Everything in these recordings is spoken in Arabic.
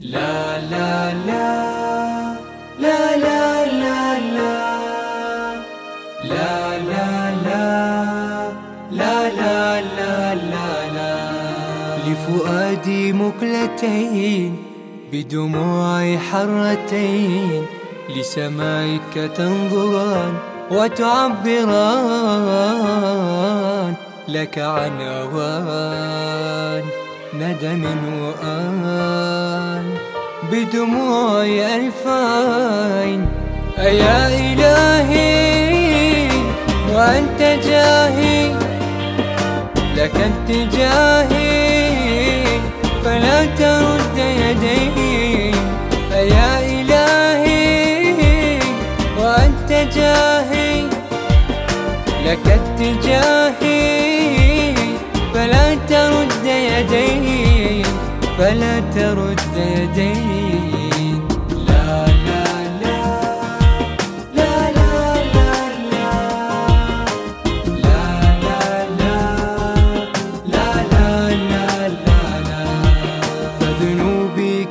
لا لا لا لا لا لا لا لا لا لا لا لا لا لا لفؤادي مقلتين بدموع حرتين لسمائك تنظران وتعبران لك عن أوان ندم وآن بدموع ألفين. أيا إلهي وأنت جاهي. لك اتجاهي فلا ترد يدي. أيا إلهي وأنت جاهي. لك اتجاهي فلا ترد يدي. فلا ترد يدي.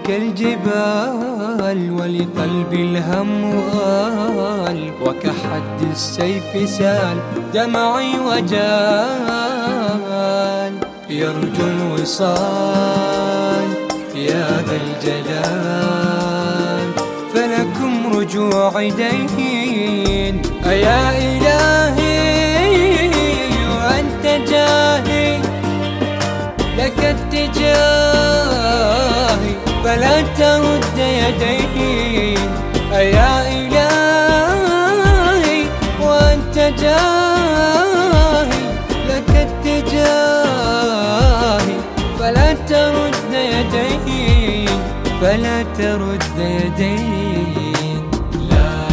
كالجبال ولقلبي الهم آل وكحد السيف سال دمعي وجال يرجو الوصال يا ذا الجلال فلكم رجوع دين أيا إلهي ترد يدي أيا إلهي وأنت جاهي لك اتجاهي فلا ترد يدي فلا ترد يدي لا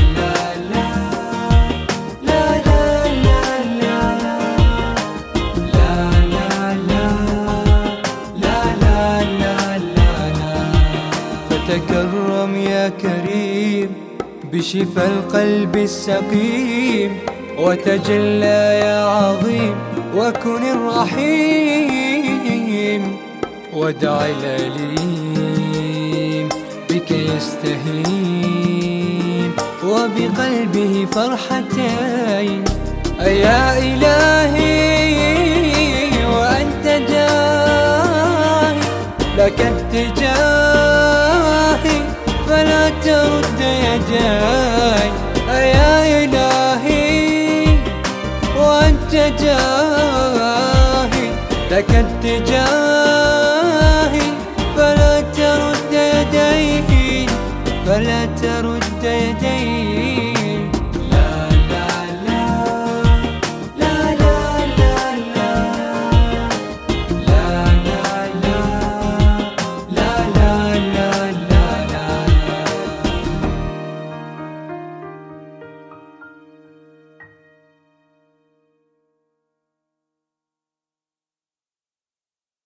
الكرم يا كريم بشفى القلب السقيم وتجلى يا عظيم وكن الرحيم ودع الأليم بك يستهين وبقلبه فرحتين. يا إلهي وأنت جاي لك اتجاه ترد يداي أيا إلهي وأنت جاهي. لك اتجاهي فلا ترد يدي فلا ترد